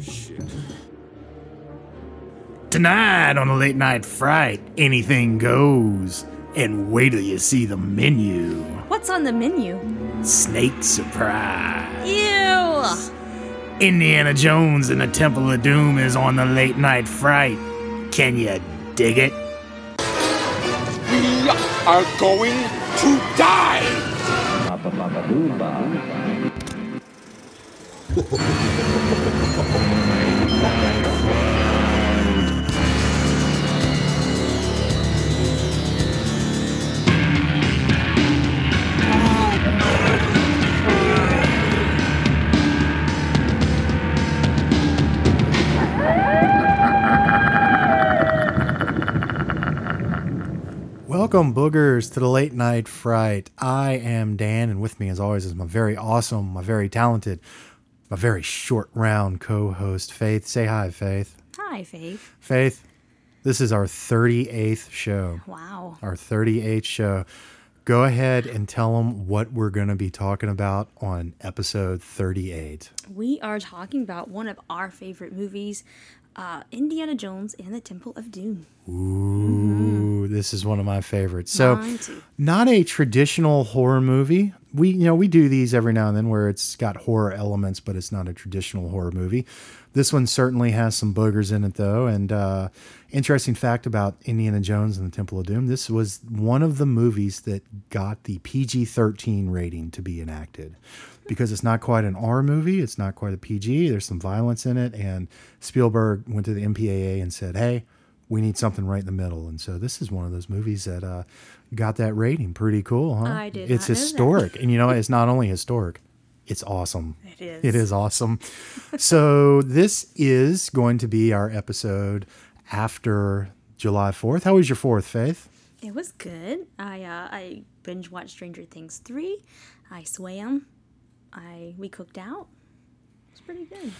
shit. Tonight on a late night fright, anything goes. And wait till you see the menu. What's on the menu? Snake surprise. Ew! Indiana Jones and the Temple of Doom is on the late night fright. Can you dig it? We are going to die! Welcome, boogers, to the late night fright. I am Dan, and with me, as always, is my very awesome, my very talented, my very short round co host, Faith. Say hi, Faith. Hi, Faith. Faith, this is our 38th show. Wow. Our 38th show. Go ahead and tell them what we're going to be talking about on episode 38. We are talking about one of our favorite movies, uh, Indiana Jones and the Temple of Doom. Ooh, this is one of my favorites. So, not a traditional horror movie. We, you know, we do these every now and then where it's got horror elements, but it's not a traditional horror movie. This one certainly has some boogers in it, though. And uh, interesting fact about Indiana Jones and the Temple of Doom: this was one of the movies that got the PG-13 rating to be enacted because it's not quite an R movie. It's not quite a PG. There's some violence in it, and Spielberg went to the MPAA and said, "Hey." we need something right in the middle. And so this is one of those movies that uh, got that rating. Pretty cool, huh? I did It's not know that. historic, and you know it's not only historic, it's awesome. It is. It is awesome. so this is going to be our episode after July Fourth. How was your Fourth, Faith? It was good. I uh, I binge watched Stranger Things three. I swam. I we cooked out. It was pretty good.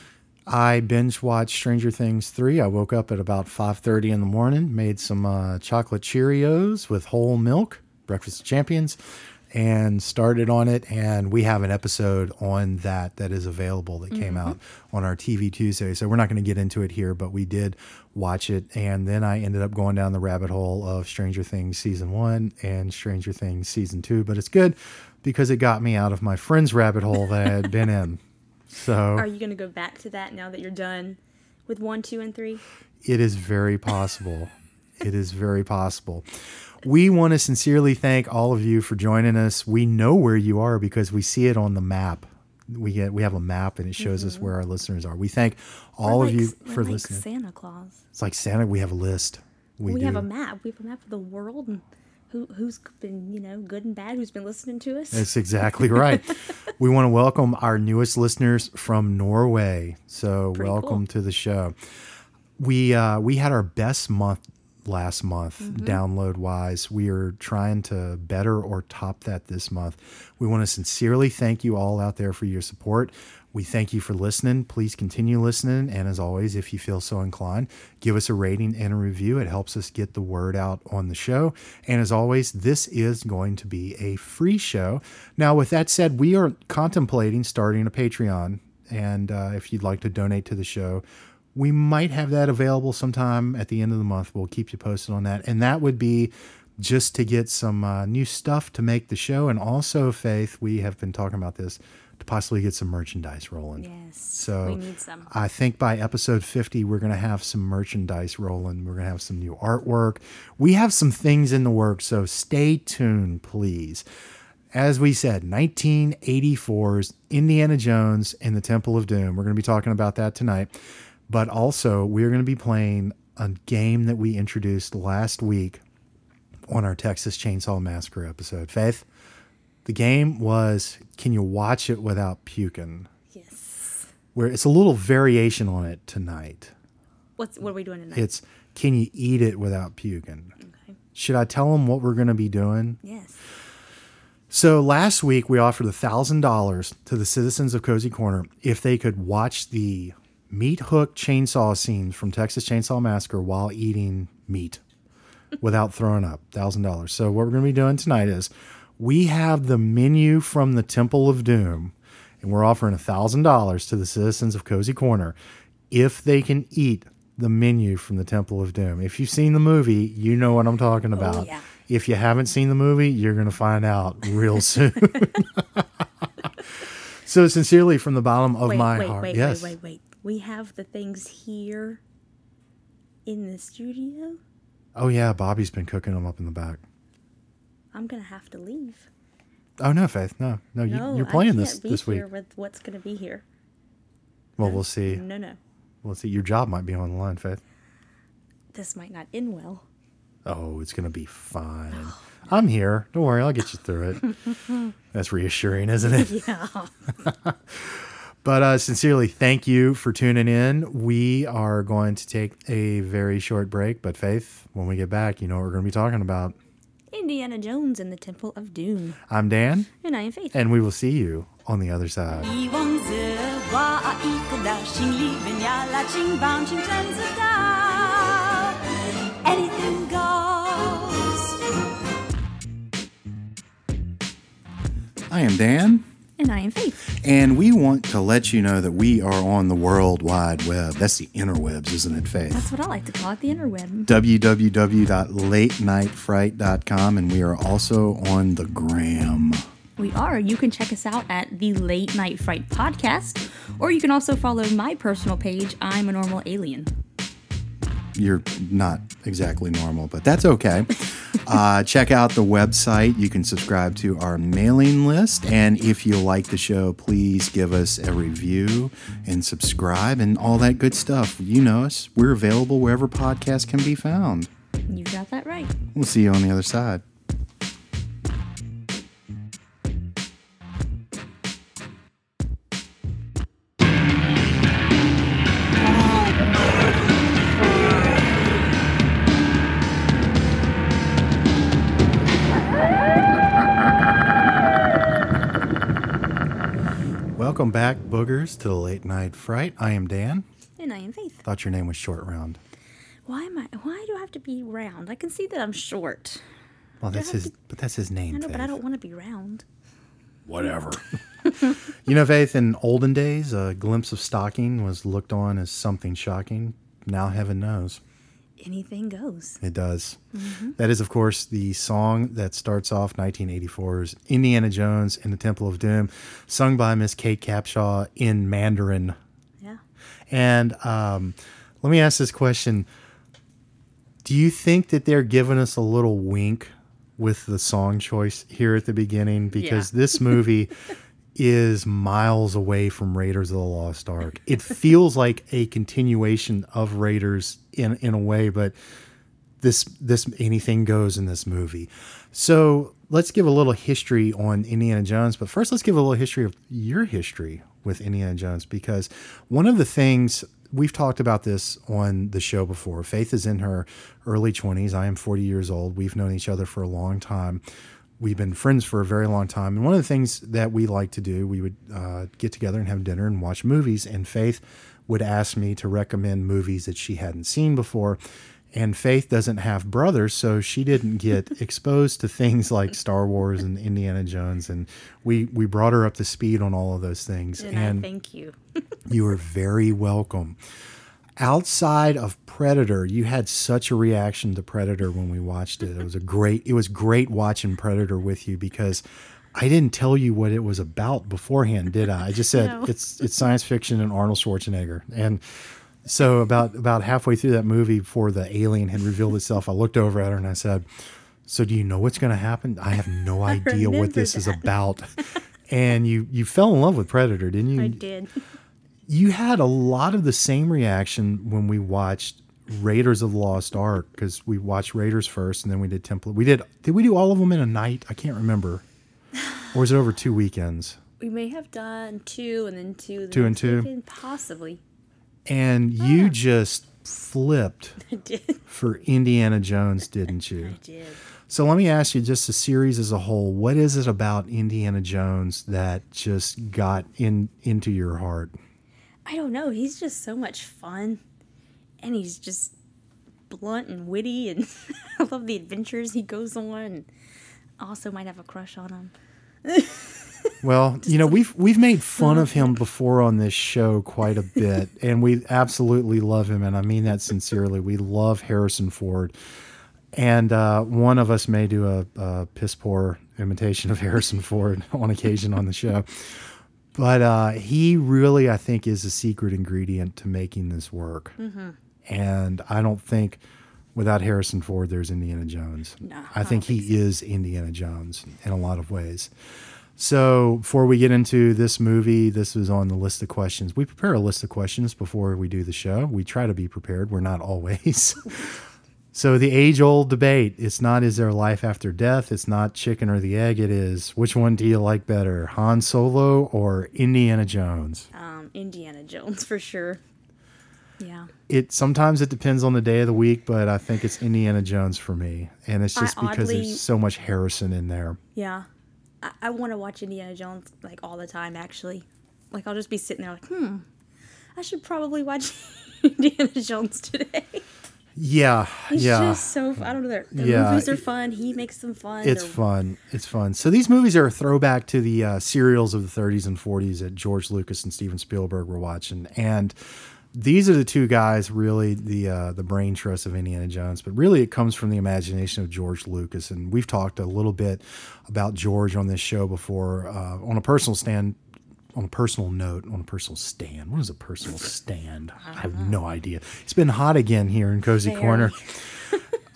I binge watched Stranger Things 3. I woke up at about 5:30 in the morning, made some uh, chocolate Cheerios with whole milk, breakfast of champions, and started on it and we have an episode on that that is available that came mm-hmm. out on our TV Tuesday. So we're not going to get into it here, but we did watch it and then I ended up going down the rabbit hole of Stranger Things season 1 and Stranger Things season 2, but it's good because it got me out of my friend's rabbit hole that I had been in. So Are you gonna go back to that now that you're done with one, two, and three? It is very possible. it is very possible. We want to sincerely thank all of you for joining us. We know where you are because we see it on the map. We get we have a map and it shows us where our listeners are. We thank all We're of you for like listening. Santa Claus. It's like Santa. We have a list. We, We, have a map. We have a map of the world and who who's been you know good and bad. Who's been listening to us? That's exactly right. we want to welcome our newest listeners from Norway. So Pretty welcome cool. to the show. We uh, we had our best month last month Mm-hmm. download wise. We are trying to better or top that this month. We want to sincerely thank you all out there for your support. We thank you for listening. Please continue listening. And as always, if you feel so inclined, give us a rating and a review. It helps us get the word out on the show. And as always, this is going to be a free show. Now, with that said, we are contemplating starting a Patreon. And uh, if you'd like to donate to the show, we might have that available sometime at the end of the month. We'll keep you posted on that. And that would be just to get some uh, new stuff to make the show. And also, Faith, we have been talking about this to possibly get some merchandise rolling. yes. So we need some. I think by episode 50, we're going to have some merchandise rolling. We're going to have some new artwork. We have some things in the works. So stay tuned, please. As we said, 1984's Indiana Jones and the Temple of Doom. We're going to be talking about that tonight. But also, we're going to be playing a game that we introduced last week on our Texas Chainsaw Massacre episode. Faith, the game was Can you watch it without puking? Yes. where it's a little variation on it tonight. What's what are we doing tonight? It's can you eat it without puking? okay. Should I tell them what we're going to be doing? Yes. So last week we offered a thousand dollars to the citizens of Cozy Corner if they could watch the meat hook chainsaw scenes from Texas Chainsaw Massacre while eating meat without throwing up. Thousand dollars. So what we're going to be doing tonight is we have the menu from the Temple of Doom, and we're offering a thousand dollars to the citizens of Cozy Corner if they can eat the menu from the Temple of Doom. If you've seen the movie, you know what I'm talking oh, about. Oh, yeah. If you haven't seen the movie, you're going to find out real soon. so, sincerely, from the bottom of wait, my wait, heart, wait, yes. wait, wait, wait. We have the things here in the studio. Oh yeah, Bobby's been cooking them up in the back. I'm gonna have to leave. Oh no, Faith, no, no, you, No, you're playing I can't this be this week. here with what's gonna be here. Well, we'll see. No, no, We'll see. Your job might be on the line, Faith. this might not end well. Oh, it's gonna be fine. Oh, I'm here. Don't worry, I'll get you through it. That's reassuring, isn't it? Yeah. But uh, sincerely, thank you for tuning in. We are going to take a very short break, but Faith, when we get back, you know what we're going to be talking about. Indiana Jones and the Temple of Doom. I'm Dan. And I am Faith. And we will see you on the other side. Anything goes. I am Dan. And I am Faith. and we want to let you know that we are on the World Wide Web. That's the interwebs, isn't it, Faith? That's what I like to call it, the interweb. www.latenightfright.com, and we are also on the gram. We are. You can check us out at the Late Night Fright Podcast, or you can also follow my personal page, I'm a Normal Alien. You're not exactly normal, but that's okay. uh, check out the website. You can subscribe to our mailing list. And if you like the show, please give us a review and subscribe and all that good stuff. You know us. We're available wherever podcasts can be found. You got that right. We'll see you on the other side. Boogers, to the Late Night Fright. I am Dan. And I am Faith. Thought your name was Short Round. Why am I? Why do I have to be round? I can see that I'm short. Well, that's have his, but that's his name. I know, but I don't want to be round. Whatever. You know, Faith, in olden days, a glimpse of stocking was looked on as something shocking. Now, heaven knows, Anything goes. it does. That is, of course, the song that starts off 1984's Indiana Jones and the Temple of Doom, sung by Miss Kate Capshaw in Mandarin. Yeah. And um, let me ask this question Do you think that they're giving us a little wink with the song choice here at the beginning? Because Yeah. this movie is miles away from Raiders of the Lost Ark. It feels like a continuation of Raiders in, in a way, but this this anything goes in this movie. So let's give a little history on Indiana Jones, but first let's give a little history of your history with Indiana Jones because one of the things we've talked about this on the show before. Faith is in her early 20s. I am 40 years old. We've known each other for a long time. We've been friends for a very long time. And one of the things that we like to do, we would uh, get together and have dinner and watch movies. And Faith would ask me to recommend movies that she hadn't seen before. And Faith doesn't have brothers, so she didn't get exposed to things like Star Wars and Indiana Jones. And we, we brought her up to speed on all of those things. And, I thank you. You are very welcome. Outside of Predator, you had such a reaction to Predator when we watched it. It was a great it was great watching Predator with you because I didn't tell you what it was about beforehand, did I? I just said No. it's it's science fiction and Arnold Schwarzenegger. And so about about halfway through that movie before the alien had revealed itself, I looked over at her and I said, "So do you know what's going to happen? I have no idea what this is about." and you you fell in love with Predator, didn't you? I did. You had a lot of the same reaction when we watched Raiders of the Lost Ark because we watched Raiders first and then we did Temple. We did did we do all of them in a night? I can't remember. Or was it over two weekends? We may have done two and then two. the Two and two? weekend, Possibly. And you ah. just flipped I did. for Indiana Jones, didn't you? I did. So let me ask you just the series as a whole, what is it about Indiana Jones that just got in into your heart? I don't know. He's just so much fun, and he's just blunt and witty, and I love the adventures he goes on. And also might have a crush on him. Well, you know, we've we've made fun of him before on this show quite a bit, and we absolutely love him, and I mean that sincerely. We love Harrison Ford, and uh, one of us may do a, a piss poor imitation of Harrison Ford on occasion on the show, but uh, he really, I think, is a secret ingredient to making this work, and I don't think. Without Harrison Ford, there's Indiana Jones. No, I I think he is Indiana Jones in a lot of ways. So, before we get into this movie, this is on the list of questions. We prepare a list of questions before we do the show. We try to be prepared. We're not always. so, the age old debate it's not is there life after death? It's not chicken or the egg. It is which one do you like better, Han Solo or Indiana Jones? Um, Indiana Jones for sure. Yeah. It sometimes it depends on the day of the week, but I think it's Indiana Jones for me. And it's I just because oddly- there's so much Harrison in there. Yeah. I, I want to watch Indiana Jones like all the time, actually. Like, I'll just be sitting there like, hmm, I should probably watch Indiana Jones today. Yeah, It's yeah. just so, I don't know, their the Yeah, movies are fun. He makes them fun. It's They're- fun. It's fun. So these movies are a throwback to the uh, serials of the 30s and 40s that George Lucas and Steven Spielberg were watching, and these are the two guys really the uh, the brain trust of Indiana Jones. But really, it comes from the imagination of George Lucas, and we've talked a little bit about George on this show before. Uh, on a personal stand, on a personal note, on a personal stand. What is a personal stand? I have no idea. It's been hot again here in Cozy Very. Corner.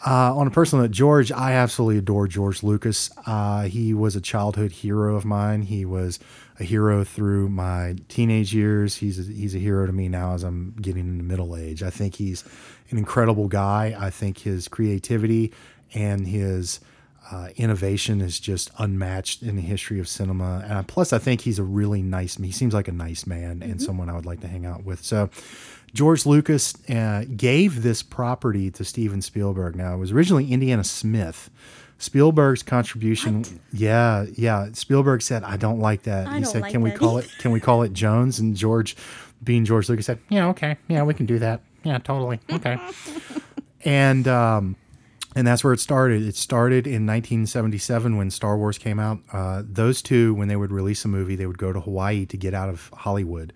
Uh, on a personal note, George, I absolutely adore George Lucas. Uh, he was a childhood hero of mine. He was a hero through my teenage years. He's a, he's a hero to me now as I'm getting into middle age. I think he's an incredible guy. I think his creativity and his uh, innovation is just unmatched in the history of cinema. And plus, I think he's a really nice. He seems like a nice man and someone I would like to hang out with. So, George Lucas uh, gave this property to Steven Spielberg. Now, it was originally Indiana Smith. Spielberg's contribution, yeah, yeah. Spielberg said, "I don't like that." I he said, like "Can we call it? Can we call it Jones?" And George, being George Lucas, said, "Yeah, okay, yeah, we can do that. Yeah, totally, okay." and um, and that's where it started. It started in 1977 when Star Wars came out. Uh, those two, when they would release a movie, they would go to Hawaii to get out of Hollywood,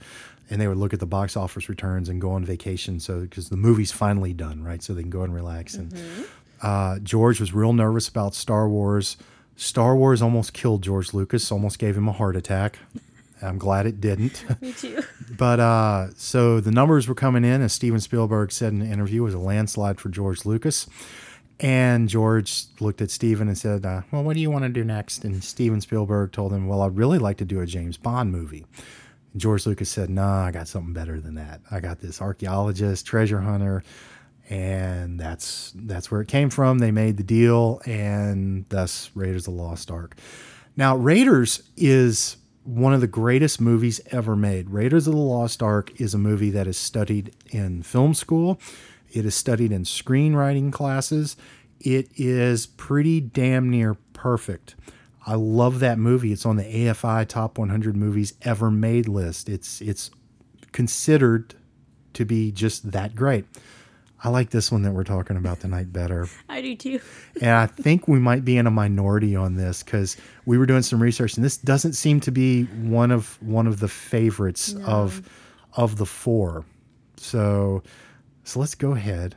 and they would look at the box office returns and go on vacation. So because the movie's finally done, right? So they can go and relax. And uh, George was real nervous about Star Wars. Star Wars almost killed George Lucas. Almost gave him a heart attack. I'm glad it didn't. Me too. But uh, so the numbers were coming in, as Steven Spielberg said in an interview, it was a landslide for George Lucas. And George looked at Steven and said, uh, Well, what do you want to do next? And Steven Spielberg told him, Well, I'd really like to do a James Bond movie. And George Lucas said, Nah, I got something better than that. I got this archaeologist, treasure hunter. And that's that's where it came from. They made the deal, and thus Raiders of the Lost Ark. Now, Raiders is one of the greatest movies ever made. Raiders of the Lost Ark is a movie that is studied in film school. It is studied in screenwriting classes. It is pretty damn near perfect. I love that movie. It's on the AFI Top 100 Movies Ever Made list. It's it's considered to be just that great. I like this one that we're talking about tonight better I do too. and I think we might be in a minority on this because we were doing some research, and this doesn't seem to be one of one of the favorites of of the four. So, so let's go ahead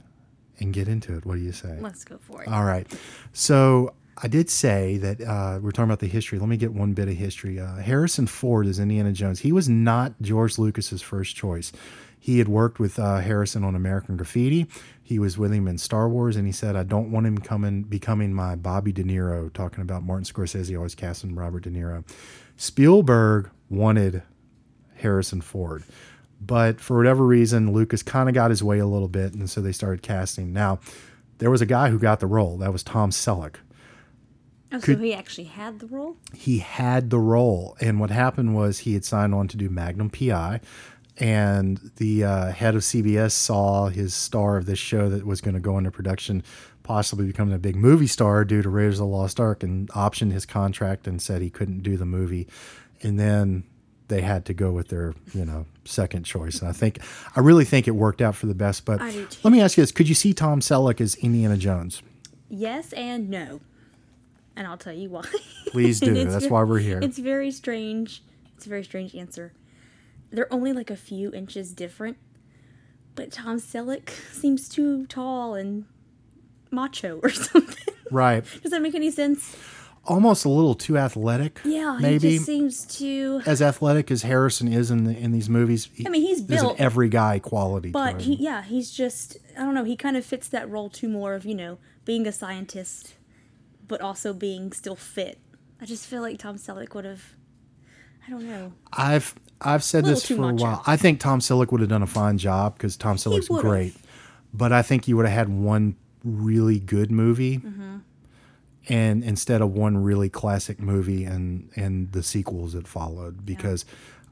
and get into it. What do you say? Let's go for it. All right. So I did say that uh, we're talking about the history. Let me get one bit of history. Uh, Harrison Ford is Indiana Jones. He was not George Lucas's first choice. He had worked with uh, Harrison on American Graffiti. He was with him in Star Wars, and he said, "I don't want him coming becoming my Bobby De Niro." Talking about Martin Scorsese always casting Robert De Niro. Spielberg wanted Harrison Ford. But for whatever reason, Lucas kind of got his way a little bit, and so they started casting. Now, there was a guy who got the role. That was Tom Selleck. Oh, so he actually had the role? He had the role, and what happened was he had signed on to do Magnum PI, and the uh, head of CBS saw his star of this show that was going to go into production, possibly becoming a big movie star due to Raiders of the Lost Ark, and optioned his contract and said he couldn't do the movie, and then they had to go with their you know second choice, and I think I really think it worked out for the best. But I do too. let me ask you this: Could you see Tom Selleck as Indiana Jones? Yes and no. and I'll tell you why. Please do. That's ve- why we're here. It's very strange. It's a very strange answer. They're only like a few inches different, but Tom Selleck seems too tall and macho or something. Right. Does that make any sense? Almost a little too athletic. Yeah, Maybe he just seems too. as athletic as Harrison is in the, in these movies. I mean, he's built, every guy quality. but to he, yeah, he's just. I don't know. He kind of fits that role too more of you know being a scientist, but also being still fit. I just feel like Tom Selleck would have. I don't know. I've I've said this for a while. I think Tom Selleck would have done a fine job because Tom Selleck's great, but I think you would have had one really good movie, Mm-hmm. And instead of one really classic movie and and the sequels that followed, because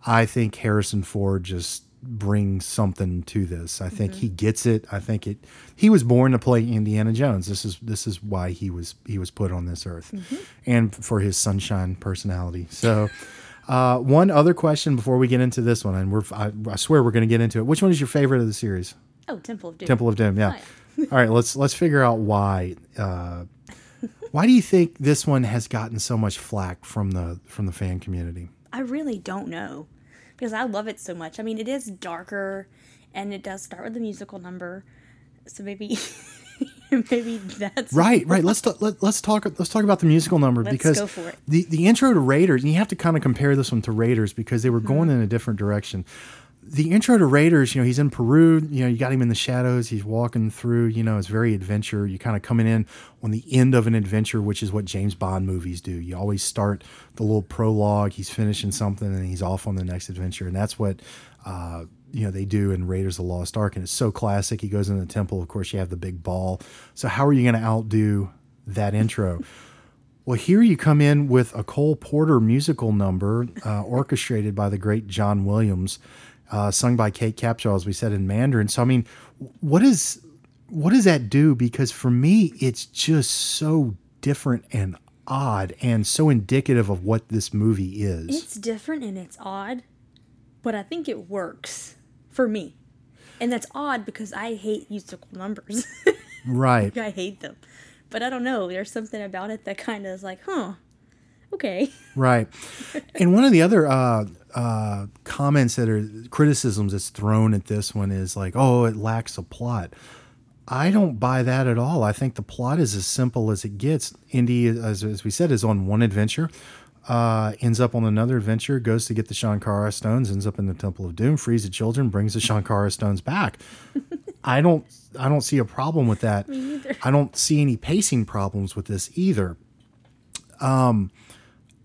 I think Harrison Ford just brings something to this. I think Mm-hmm. he gets it. I think it. He was born to play Indiana Jones. This is this is why he was he was put on this earth, Mm-hmm. and for his sunshine personality. So. Uh, one other question before we get into this one, and we're I, I swear we're going to get into it. Which one is your favorite of the series? Oh, Temple of Doom. Temple of Doom. Yeah. Oh, All right, let's let's figure out why. Uh, why do you think this one has gotten so much flack from the from the fan community? I really don't know because I love it so much. I mean, it is darker and it does start with a musical number. So maybe maybe that's Right, right. Let's t- let, let's talk let's talk about the musical number Let's because go for it. the the intro to Raiders, and you have to kind of compare this one to Raiders because they were Mm-hmm. going in a different direction. The intro to Raiders, you know, he's in Peru. You know, you got him in the shadows. He's walking through. You know, it's very adventure. You're kind of coming in on the end of an adventure, which is what James Bond movies do. You always start the little prologue. He's finishing something, and he's off on the next adventure, and that's what. Uh, you know they do in Raiders of the Lost Ark, and it's so classic. He goes in the temple. Of course, you have the big ball. So how are you going to outdo that intro? Well, here you come in with a Cole Porter musical number uh, orchestrated by the great John Williams, uh, sung by Kate Capshaw, as we said in Mandarin. So, I mean, what is what does that do? Because for me, it's just so different and odd, and so indicative of what this movie is. It's different and it's odd, but I think it works for me. And that's odd because I hate musical numbers. right. I hate them. But I don't know. There's something about it that kind of is like, huh, okay. Right. And one of the other uh, uh, comments that are criticisms that's thrown at this one is like, oh, it lacks a plot. I don't buy that at all. I think the plot is as simple as it gets. Indy, as, as we said, is on one adventure, uh, ends up on another adventure, goes to get the Shankara stones, ends up in the Temple of Doom, frees the children, brings the Shankara stones back. I don't, I don't see a problem with that. I don't see any pacing problems with this either.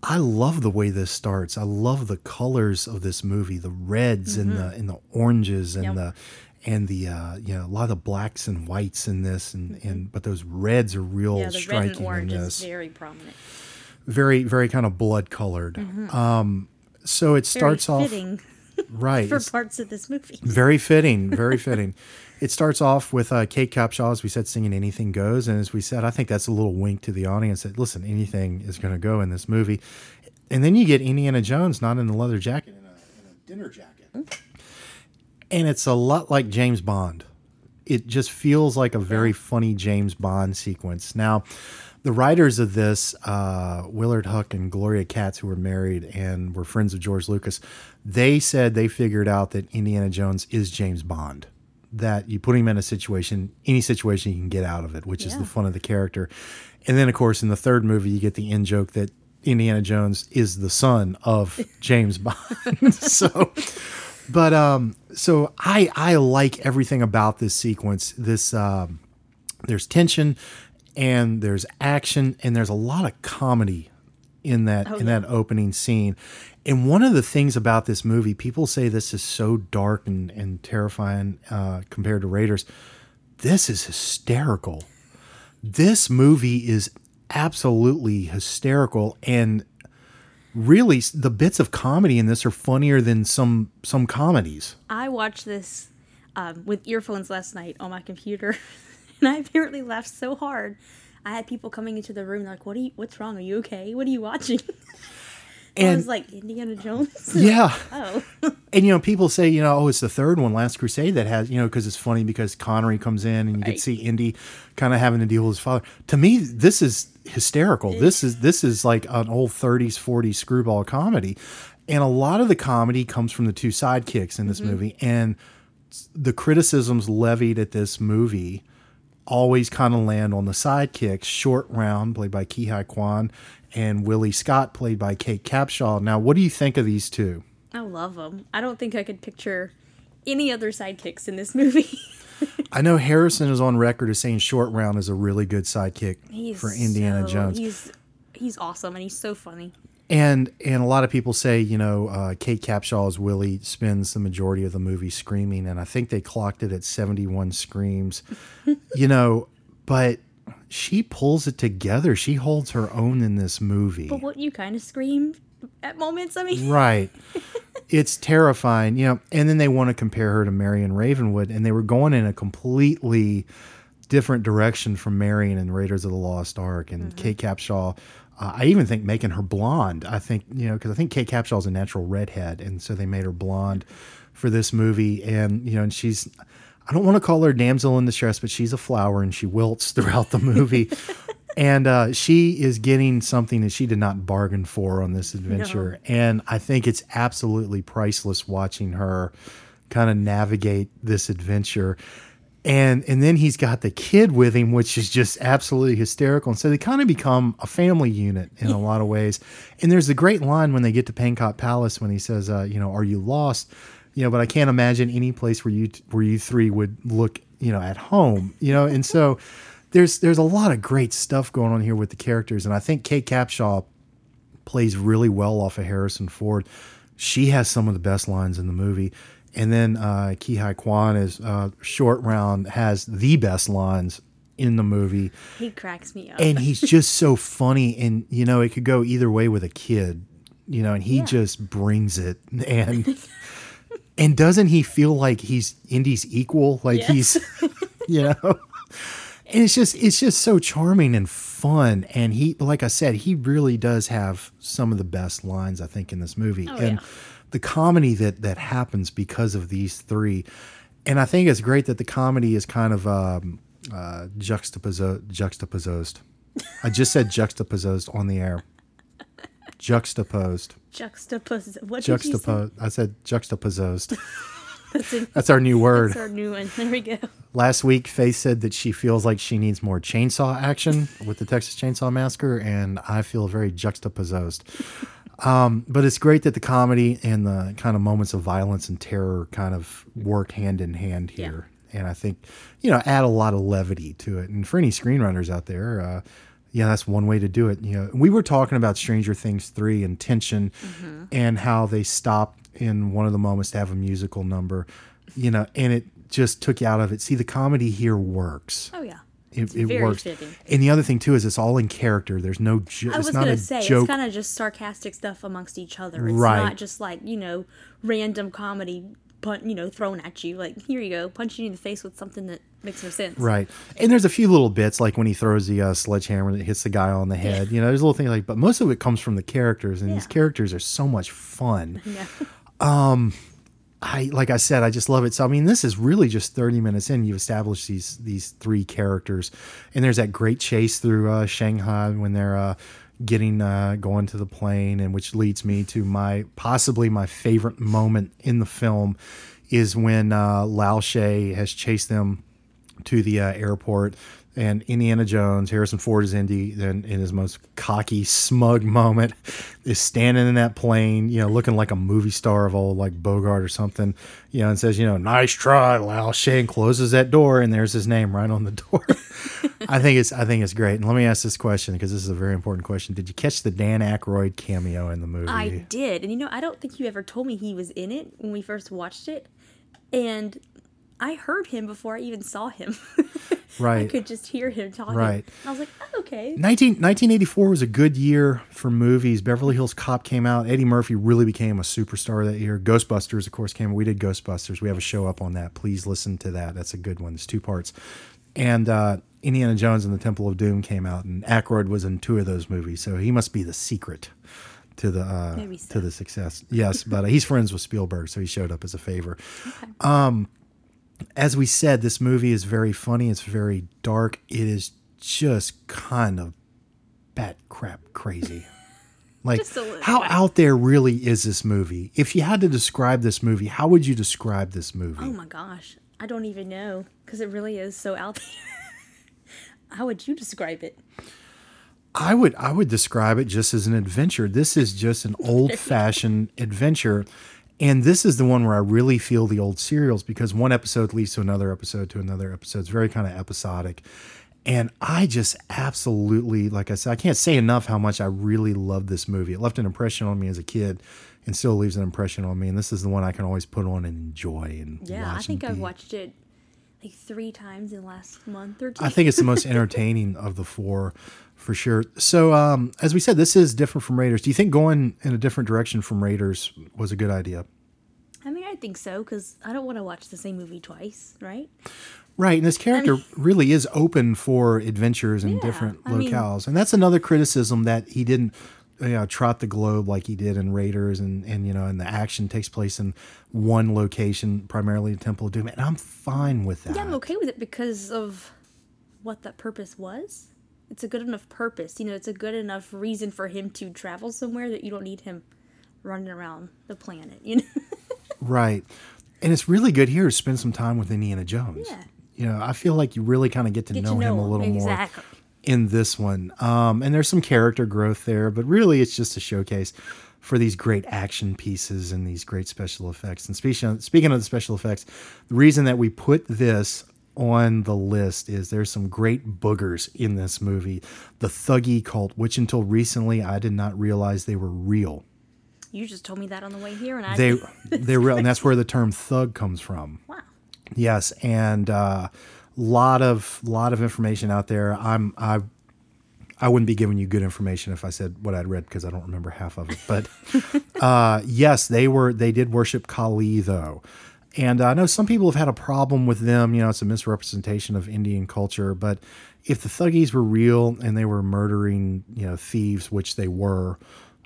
I love the way this starts. I love the colors of this movie, the reds and the and the oranges and Yep. the and the uh, you know a lot of the blacks and whites in this and and but those reds are real Yeah, the red striking and orange in is this. very prominent. very very kind of blood colored. Um, so it Mm-hmm. Very starts off right. for parts of this movie. very fitting, very fitting. It starts off with uh, Kate Capshaw, as we said, singing "Anything Goes," and as we said, I think that's a little wink to the audience that listen, anything is going to go in this movie. And then you get Indiana Jones, not in a leather jacket, in a, in a dinner jacket, and it's a lot like James Bond. It just feels like a very funny James Bond sequence. Now, the writers of this, uh, Willard Huyck and Gloria Katz, who were married and were friends of George Lucas, they said they figured out that Indiana Jones is James Bond. That you put him in a situation, any situation, he can get out of it, which is the fun of the character. And then, of course, in the third movie, you get the end joke that Indiana Jones is the son of James Bond. so, but um, so I I like everything about this sequence. This um, there's tension and there's action and there's a lot of comedy in that in that opening scene. And one of the things about this movie, people say this is so dark and, and terrifying uh, compared to Raiders. This is hysterical. This movie is absolutely hysterical and really the bits of comedy in this are funnier than some some comedies. I watched this um, with earphones last night on my computer, and I apparently laughed so hard. I had people coming into the room like, "What are you? What's wrong? Are you okay? What are you watching?" Oh, I And was like Indiana Jones. yeah, oh, and you know, people say, you know, oh, it's the third one, Last Crusade, that has, you know, because it's funny because Connery comes in and you get to see Indy kind of having to deal with his father. To me, this is hysterical. This is this is like an old 30s, 40s screwball comedy, and a lot of the comedy comes from the two sidekicks in this mm-hmm. movie, and the criticisms levied at this movie always kind of land on the sidekicks. Short Round, played by Ke Huy Quan, and Willie Scott, played by Kate Capshaw. Now, what do you think of these two? I love them. I don't think I could picture any other sidekicks in this movie. I know Harrison is on record as saying Short Round is a really good sidekick He's for Indiana so- Jones. He's he's awesome and he's so funny. And and a lot of people say, you know, uh, Kate Capshaw as Willie spends the majority of the movie screaming, and I think they clocked it at 71 screams. you know, but she pulls it together. She holds her own in this movie. But what you kind of scream at moments. I mean, Right. it's terrifying, you know. And then they want to compare her to Marion Ravenwood, and they were going in a completely different direction from Marion and Raiders of the Lost Ark and Kate Capshaw. Uh, I even think making her blonde. I think you know because I think Kate Capshaw is a natural redhead, and so they made her blonde for this movie. And you know, and she's. I don't want to call her damsel in distress, but she's a flower and she wilts throughout the movie. and uh, she is getting something that she did not bargain for on this adventure. And I think it's absolutely priceless watching her kind of navigate this adventure. And and then he's got the kid with him, which is just absolutely hysterical. And so they kind of become a family unit in a lot of ways. And there's a great line when they get to Pankot Palace when he says, uh, you know, are you lost? You know, but I can't imagine any place where you where you three would look, you know, at home. You know, and so there's there's a lot of great stuff going on here with the characters, and I think Kate Capshaw plays really well off of Harrison Ford. She has some of the best lines in the movie. And then uh, Ke Huy Quan is uh, Short Round has the best lines in the movie, he cracks me up. and he's just so funny. And you know, it could go either way with a kid, you know, and he Yeah. just brings it. And and doesn't he feel like he's Indy's equal? Like Yes. he's, you know, and it's just it's just so charming and fun. And he, like I said, he really does have some of the best lines I think in this movie. Oh, and yeah. the comedy that that happens because of these three. And I think it's great that the comedy is kind of um, uh, juxtaposed. Juxtaposed. I just said juxtaposed on the air. Juxtaposed. Juxtaposed. What did you say? Juxtaposed. I said juxtaposed. That's, in, That's our new word. that's our new one. There we go. Last week, Faith said that she feels like she needs more chainsaw action with the Texas Chainsaw Massacre, and I feel very juxtaposed. Um, but it's great that the comedy and the kind of moments of violence and terror kind of work hand in hand here. And I think, you know, add a lot of levity to it. And for any screenwriters out there, uh, yeah, that's one way to do it. You know, we were talking about Stranger Things 3 and tension mm-hmm. and how they stopped in one of the moments to have a musical number, you know, and it just took you out of it. See, the comedy here works. Oh yeah. It, it works. fitting. And the other thing too is it's all in character. There's no jo- I it's was not gonna a say joke. it's kind of just sarcastic stuff amongst each other. It's Right. not just like you know random comedy, pun- you know, thrown at you. Like here you go, punch you in the face with something that makes no sense. Right. And there's a few little bits like when he throws the uh, sledgehammer that hits the guy on the head. You know, there's little things like, but most of it comes from the characters, and these characters are so much fun. Yeah. I like I said, I just love it. So I mean, this is really just 30 minutes in. You've established these these three characters, and there's that great chase through uh, Shanghai when they're uh, getting uh, going to the plane, and which leads me to my possibly my favorite moment in the film is when uh, Lao Che has chased them to the uh, airport. And Indiana Jones, Harrison Ford is Indy, then in his most cocky, smug moment, is standing in that plane, you know, looking like a movie star of old, like Bogart or something, you know, and says, you know, nice try, Lao Che, and closes that door, and there's his name right on the door. I think it's, I think it's great. And let me ask this question because this is a very important question. Did you catch the Dan Aykroyd cameo in the movie? I did, and you know, I don't think you ever told me he was in it when we first watched it, and I heard him before I even saw him. Right. I could just hear him talking. Right. I was like, oh, okay. 19, 1984 was a good year for movies. Beverly Hills Cop came out. Eddie Murphy really became a superstar that year. Ghostbusters, of course, came. We did Ghostbusters. We have a show up on that. Please listen to that. That's a good one. It's two parts. And uh, Indiana Jones and the Temple of Doom came out, and Aykroyd was in two of those movies. So he must be the secret to the uh, so. to the success. Yes, but uh, he's friends with Spielberg, so he showed up as a favor. Um, as we said, this movie is very funny. It's very dark. It is just kind of bat crap crazy. Like, Just a little how bit. out there really is this movie? If you had to describe this movie, how would you describe this movie? Oh my gosh, I don't even know because it really is so out there. How would you describe it? I would I would describe it just as an adventure. This is just an old fashioned adventure. And this is the one where I really feel the old serials because one episode leads to another episode to another episode. It's very kind of episodic. And I just absolutely, like I said, I can't say enough how much I really love this movie. It left an impression on me as a kid and still leaves an impression on me. And this is the one I can always put on and enjoy and Yeah, I think I've watched it like three times in the last month or two. I think it's the most entertaining of the four, for sure. So, um, as we said, this is different from Raiders. Do you think going in a different direction from Raiders was a good idea? I mean, I think so because I don't want to watch the same movie twice, right? Right, and this character really is open for adventures in Yeah, different I mean- locales, and that's another criticism that he didn't, you know, trot the globe like he did in Raiders, and and you know, and the action takes place in one location, primarily the Temple of Doom, and I'm fine with that. Yeah, I'm okay with it because of what that purpose was. It's a good enough purpose. You know, it's a good enough reason for him to travel somewhere that you don't need him running around the planet, you know? Right. And it's really good here to spend some time with Indiana Jones. Yeah. You know, I feel like you really kind of get to Get know to him know a little him, more exactly. In this one. Um, and there's some character growth there, but really it's just a showcase for these great action pieces and these great special effects. And speaking speaking of the special effects, the reason that we put this on the list is there's some great boogers in this movie. The Thuggee cult, which until recently I did not realize they were real. You just told me that on the way here, and I They they're real, and that's where the term thug comes from. wow. Yes, and uh, lot of lot of information out there. I'm I I wouldn't be giving you good information if I said what I'd read because I don't remember half of it. But uh, yes, they were they did worship Kali though. And I know some people have had a problem with them. You know, it's a misrepresentation of Indian culture. But if the Thuggees were real and they were murdering, you know, thieves, which they were,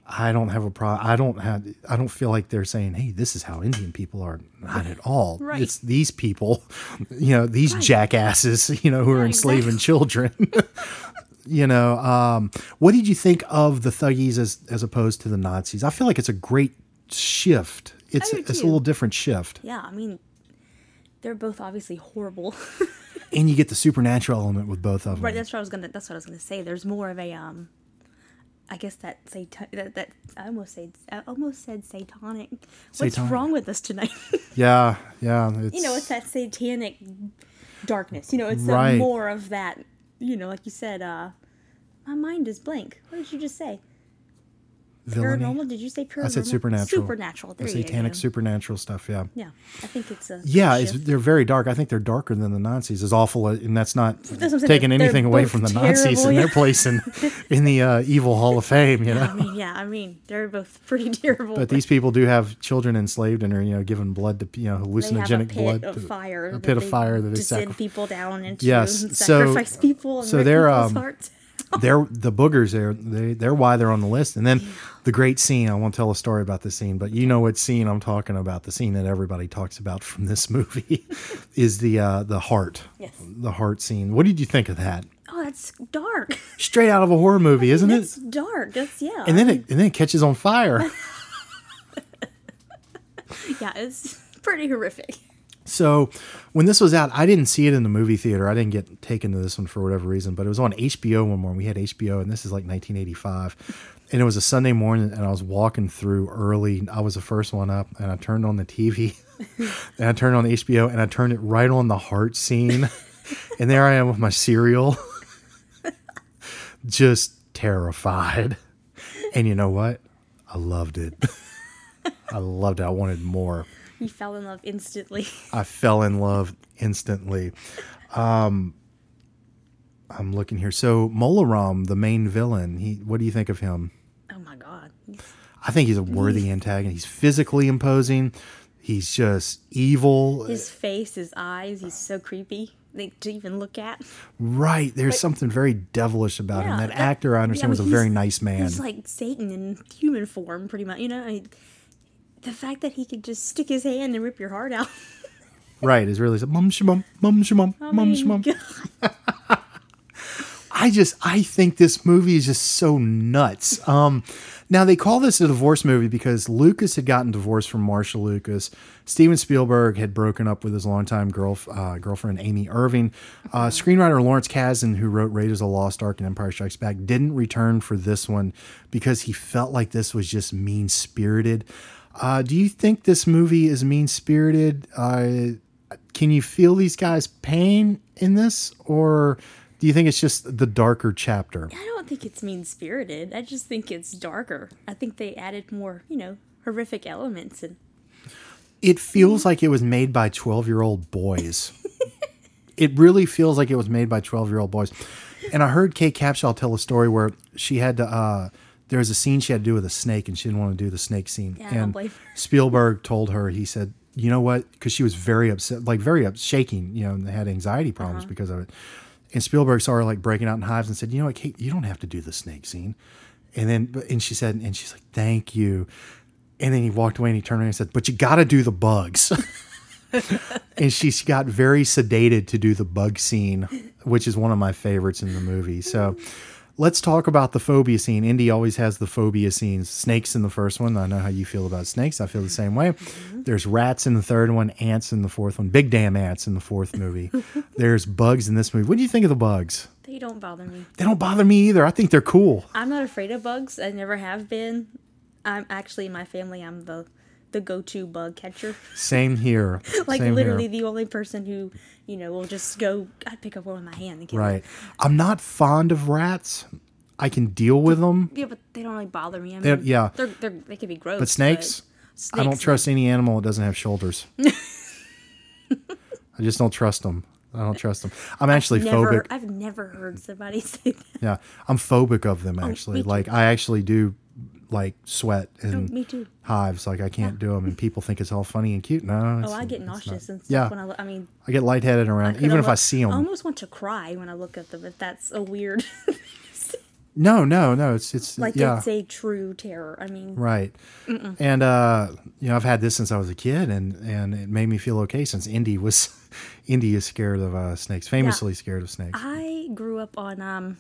I don't have a problem. I don't have. I don't feel like they're saying, "Hey, this is how Indian people are." Not at all. Right. It's these people, you know, these jackasses, you know, who are Yeah, enslaving exactly. children. you know, um, what did you think of the Thuggees as as opposed to the Nazis? I feel like it's a great shift. It's it's a little different shift, Yeah, I mean, they're both obviously horrible. and you get the supernatural element with both of them. right, that's what I was gonna. That's what I was gonna say. There's more of a um. I guess that satan that, that I almost said I almost said satanic. What's Satanic. wrong with us tonight? yeah, yeah. It's, you know, it's that satanic darkness. You know, it's Right. more of that. You know, like you said, uh, my mind is blank. What did you just say? Villainy. Paranormal? Did you say paranormal? I said supernatural. Supernatural. There satanic go. supernatural stuff. Yeah. Yeah, I think it's a. Yeah, it's, they're very dark. I think they're darker than the Nazis. As awful, and that's not what taking They're- anything they're away from the Nazis terrible, and their place in in the uh, evil Hall of Fame. You know. I mean, yeah, I mean, they're both pretty terrible. but these people do have children enslaved and are you know given blood to you know they have a hallucinogenic pit blood. of to- fire. a pit of fire that they to send people down into Yes, and so- sacrifice people. And so they're, um, hearts. they're the boogers. They're they, they're why they're on the list. And then the great scene. I won't tell a story about the scene, but you know what scene I'm talking about. The scene that everybody talks about from this movie is the uh, the heart. Yes. The heart scene. What did you think of that? Oh, that's dark. Straight out of a horror movie, isn't it? It's dark. That's yeah. And then it and then it catches on fire. yeah, it's pretty horrific. So when this was out, I didn't see it in the movie theater. I didn't get taken to this one for whatever reason, but it was on HBO one morning. We had HBO, and this is like 1985. And it was a Sunday morning, and I was walking through early. I was the first one up, and I turned on the TV, and I turned on HBO, and I turned it right on the heart scene. and there I am with my cereal, just terrified. And you know what? I loved it. I loved it. I wanted more. You fell in love instantly. I fell in love instantly. Um, I'm looking here. So Mola Ram, the main villain, he. What do you think of him? Oh my god. He's- I think he's a worthy antagonist. He's physically imposing. He's just evil. His face, his eyes, he's so creepy. Like to even look at. right. There's something very devilish about him. That that- actor, I yeah, understand, but was a very nice man. He's like Satan in human form, pretty much. You know, I mean, the fact that he could just stick his hand and rip your heart out. right. Is really mum shmum, mum shmum, I mum shmum. I just I think this movie is just so nuts. Um, now they call this a divorce movie because Lucas had gotten divorced from Marsha Lucas. Steven Spielberg had broken up with his longtime girl uh, girlfriend Amy Irving. Uh, screenwriter Lawrence Kasdan, who wrote Raiders of the Lost Ark and Empire Strikes Back, didn't return for this one because he felt like this was just mean spirited. Uh, do you think this movie is mean spirited? Uh, can you feel these guys' pain in this, or do you think it's just the darker chapter? I don't think it's mean spirited. I just think it's darker. I think they added more, you know, horrific elements and It feels like it was made by 12 year old boys. it really feels like it was made by 12 year old boys. And I heard Kate Capshaw tell a story where she had to, uh, there was a scene she had to do with a snake and she didn't want to do the snake scene. Yeah, and. Spielberg told her, he said, you know what? Because she was very upset, like very up, shaking, you know, and had anxiety problems Uh-huh. because of it. And Spielberg saw her like breaking out in hives and said, you know what, Kate, you don't have to do the snake scene. And then, and she said, and she's like, thank you. And then he walked away and he turned around and said, but you got to do the bugs. and she got very sedated to do the bug scene, which is one of my favorites in the movie. So let's talk about the phobia scene. Indy always has the phobia scenes. Snakes in the first one. I know how you feel about snakes. I feel the same way. Mm-hmm. There's rats in the third one, ants in the fourth one, big damn ants in the fourth movie. There's bugs in this movie. What do you think of the bugs? they don't bother me. They don't bother me either. I think they're cool. I'm not afraid of bugs. I never have been. I'm actually in my family. I'm the the go-to bug catcher. Same here. Like Same literally here. the only person who you know will just go. I pick up one with my hand and kill Right. I'm not fond of rats. I can deal with them. Yeah, but they don't really bother me. I They're- yeah. they're, they're they can be gross. But snakes, I don't snakes, trust any animal that doesn't have shoulders. I just don't trust them. I don't trust them. I'm actually Never, phobic. I've never heard somebody say that. Yeah, I'm phobic of them oh, actually. me too. Like I actually do like sweat and Oh, me too. hives. Like I can't do them, and people think it's all funny and cute. No, Oh, I get nauseous not. and stuff Yeah. when I look. I mean, I get lightheaded around, even if I see them. I almost want to cry when I look at them. If that's a weird, no, no, no. It's it's like yeah. it's a true terror. I mean, Right. And uh, you know, I've had this since I was a kid and and it made me feel okay since Indy was Indy is scared of uh, snakes, famously scared of snakes. I grew up on um,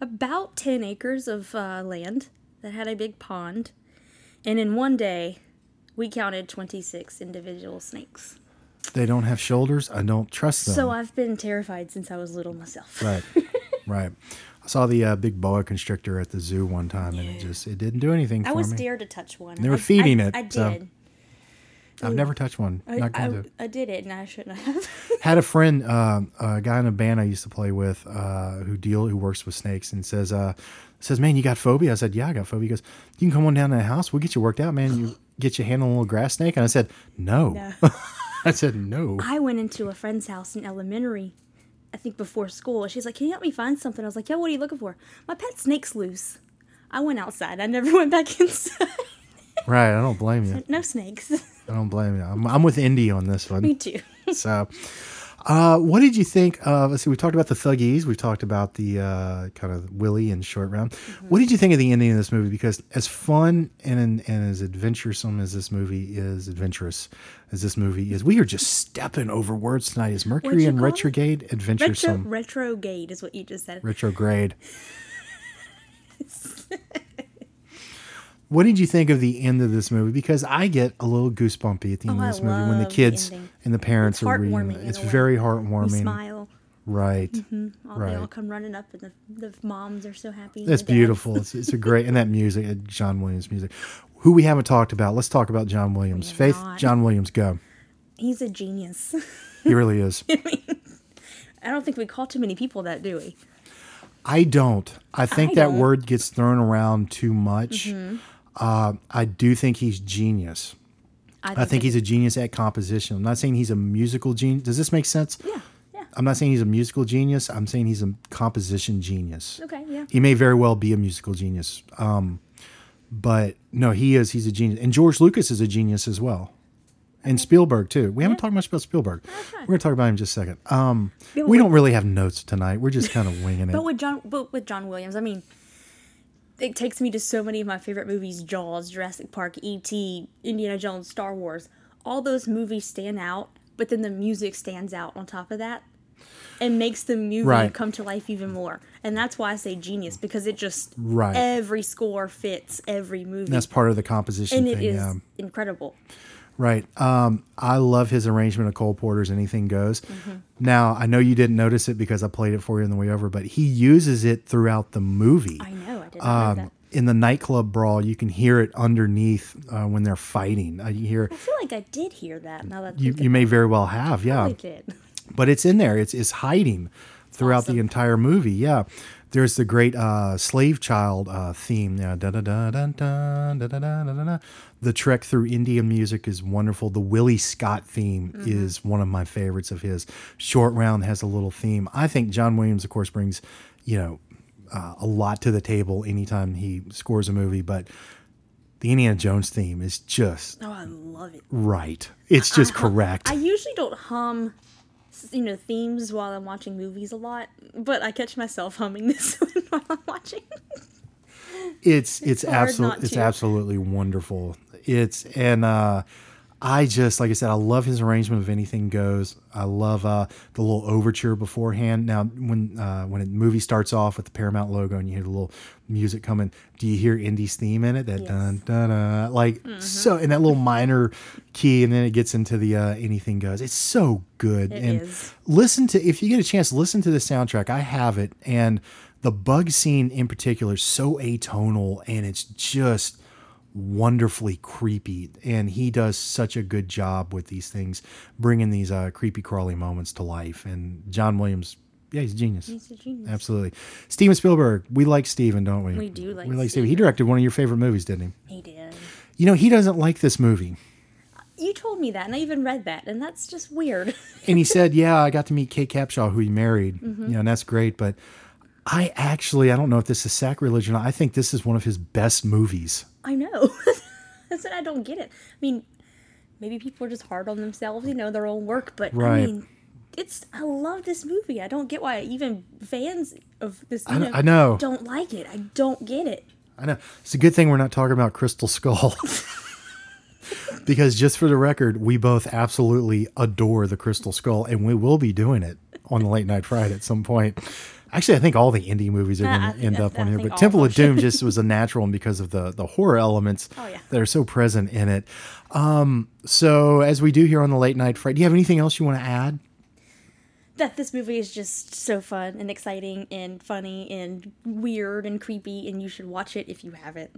about 10 acres of uh, land that had a big pond. And in one day, we counted 26 individual snakes. They don't have shoulders. I don't trust them. So I've been terrified since I was little myself. right. right. I saw the uh, big boa constrictor at the zoo one time and it just it didn't do anything to me. I was me. dared to touch one. They were I- feeding I- it, I did. so I've never touched one. I, Not going I, to. I did it and I shouldn't have. Had a friend, uh, a guy in a band I used to play with, uh, who deal who works with snakes, and says, uh, says, "Man, you got phobia?" I said, "Yeah, I got phobia." He goes, "You can come on down to the house. We'll get you worked out, man. You get your hand on a little grass snake." And I said, "No." No. I said, "No." I went into a friend's house in elementary, I think before school. She's like, Can you help me find something? I was like, Yeah, what are you looking for? My pet snake's loose. I went outside. I never went back inside. Right. I don't blame you. no snakes. I don't blame you. I'm, I'm with Indy on this one. me too. So, uh, what did you think of? Let's see. We talked about the Thuggees. We've talked about the uh, kind of Willie and Short Round. Mm-hmm. What did you think of the ending of this movie? Because as fun and and as adventuresome as this movie is, adventurous as this movie is, we are just stepping over words tonight. Is Mercury and call it? retrograde Retro, adventuresome? retrograde is what you just said. retrograde. What did you think of the end of this movie? Because I get a little goosebumpy at the end Oh, of I this movie when the love the kids and the parents It's are reading. it. It's very heartwarming. smile. Right. All, They all come running up, and the, the moms are so happy. It's beautiful. It's, it's a great and that music, uh, John Williams music. Who we haven't talked about. Let's talk about John Williams. Faith, not. John Williams, go. He's a genius. He really is. I don't think we call too many people that, do we? I don't. I think I that don't. word gets thrown around too much. Mm-hmm. Uh, I do think he's genius. I think it- he's a genius at composition. I'm not saying he's a musical genius. Does this make sense? Yeah, yeah. I'm not saying he's a musical genius. I'm saying he's a composition genius. Okay, yeah. He may very well be a musical genius. Um, but no, he is. He's a genius. And George Lucas is a genius as well. and Spielberg too. We haven't talked much about Spielberg. We're gonna talk about him in just a second. Um, we don't really have notes tonight. We're just kind of winging it. But with John, but with John Williams, I mean, it takes me to so many of my favorite movies: Jaws, Jurassic Park, E.T., Indiana Jones, Star Wars. All those movies stand out, but then the music stands out on top of that, and makes the movie Right. come to life even more. And that's why I say genius because it just Right. every score fits every movie, That's part of the composition and thing. it is yeah. incredible. Right. Um, I love his arrangement of Cole Porter's Anything Goes. Mm-hmm. Now, I know you didn't notice it because I played it for you on the way over, but he uses it throughout the movie. I know. I did not know Um, that. in the nightclub brawl, you can hear it underneath uh, when they're fighting. Uh, you hear I feel like I did hear that. Now that you, you may very well have, yeah. I did. but it's in there. It's it's hiding throughout the entire movie. Yeah, there's the great uh, slave child uh, theme. Yeah, da the trek through Indian music is wonderful. The Willie Scott theme mm-hmm. is one of my favorites of his. Short Round has a little theme. I think John Williams, of course, brings, you know, uh, a lot to the table anytime he scores a movie, but the Indiana Jones theme is just oh, I love it. Right, it's just I, correct. I usually don't hum, you know, themes while I'm watching movies a lot, but I catch myself humming this while I'm watching. It's it's, it's absolutely it's absolutely wonderful. It's and uh I just like I said, I love his arrangement of anything goes. I love uh the little overture beforehand. Now when uh when a movie starts off with the Paramount logo and you hear the little music coming, do you hear Indy's theme in it? That Yes. Mm-hmm. dun dun dun like so in that little minor key and then it gets into the uh anything goes. It's so good. It and is. listen to if you get a chance listen to the soundtrack i have it and the bug scene in particular is so atonal and it's just wonderfully creepy and he does such a good job with these things bringing these uh, creepy crawly moments to life and john williams yeah he's a genius He's a genius. absolutely steven spielberg we like steven don't we We do like we like steven he directed one of your favorite movies didn't he He did. you know he doesn't like this movie You told me that, and I even read that, and that's just weird. and he said, "Yeah, I got to meet Kate Capshaw, who he married. Mm-hmm. You know, and that's great. But I actually, I don't know if this is sacrilege or not. I think this is one of his best movies. I know. that's what I don't get it. I mean, maybe people are just hard on themselves, you know, their own work, but Right. I mean, it's I love this movie. I don't get why even fans of this I- know, I know. don't like it. I don't get it. I know it's a good thing we're not talking about Crystal Skull, because just for the record, we both absolutely adore the Crystal Skull, and we will be doing it on the late night Fright at some point. Actually, I think all the Indy movies are going to end up on here, but Temple of of Doom just was a natural one because of the the horror elements Oh, yeah. that are so present in it. Um, so as we do here on the late night Fright, do you have anything else you want to add? That this movie is just so fun and exciting and funny and weird and creepy, and you should watch it if you haven't.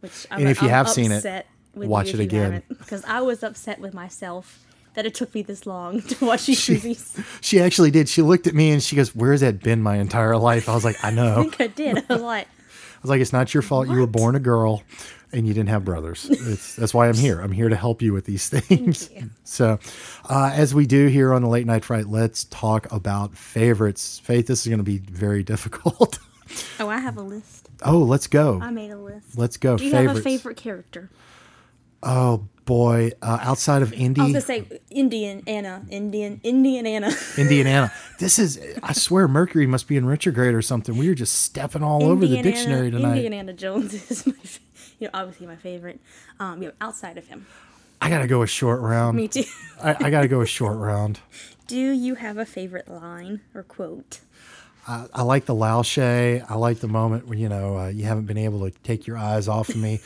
Which I'm, And if you I'm have seen it, watch it again. because I was upset with myself that it took me this long to watch these movies. She actually did. She looked at me and she goes, "Where has that been my entire life?" I was like, "I know." I think I did. I was like, I was like, it's not your fault. You were born a girl and you didn't have brothers. It's, that's why I'm here. I'm here to help you with these things. you. So, uh, as we do here on the Late Night Fright, let's talk about favorites. Faith, this is going to be very difficult. oh, I have a list. oh, let's go. I made a list. Let's go. Do you favorites. have a favorite character? Oh, boy. Uh, outside of Indy. I was gonna say Indian Anna, Indian Indian Anna, Indian Anna. This is, I swear, Mercury must be in retrograde or something. We were just stepping all over the dictionary Anna, tonight. Indian Anna Jones is my, you know, obviously my favorite. Um, you know, outside of him, I got to go a short round. me too. I, I got to go a short round. Do you have a favorite line or quote? I like the Lao Che. I like the moment when, you know, uh, you haven't been able to take your eyes off of me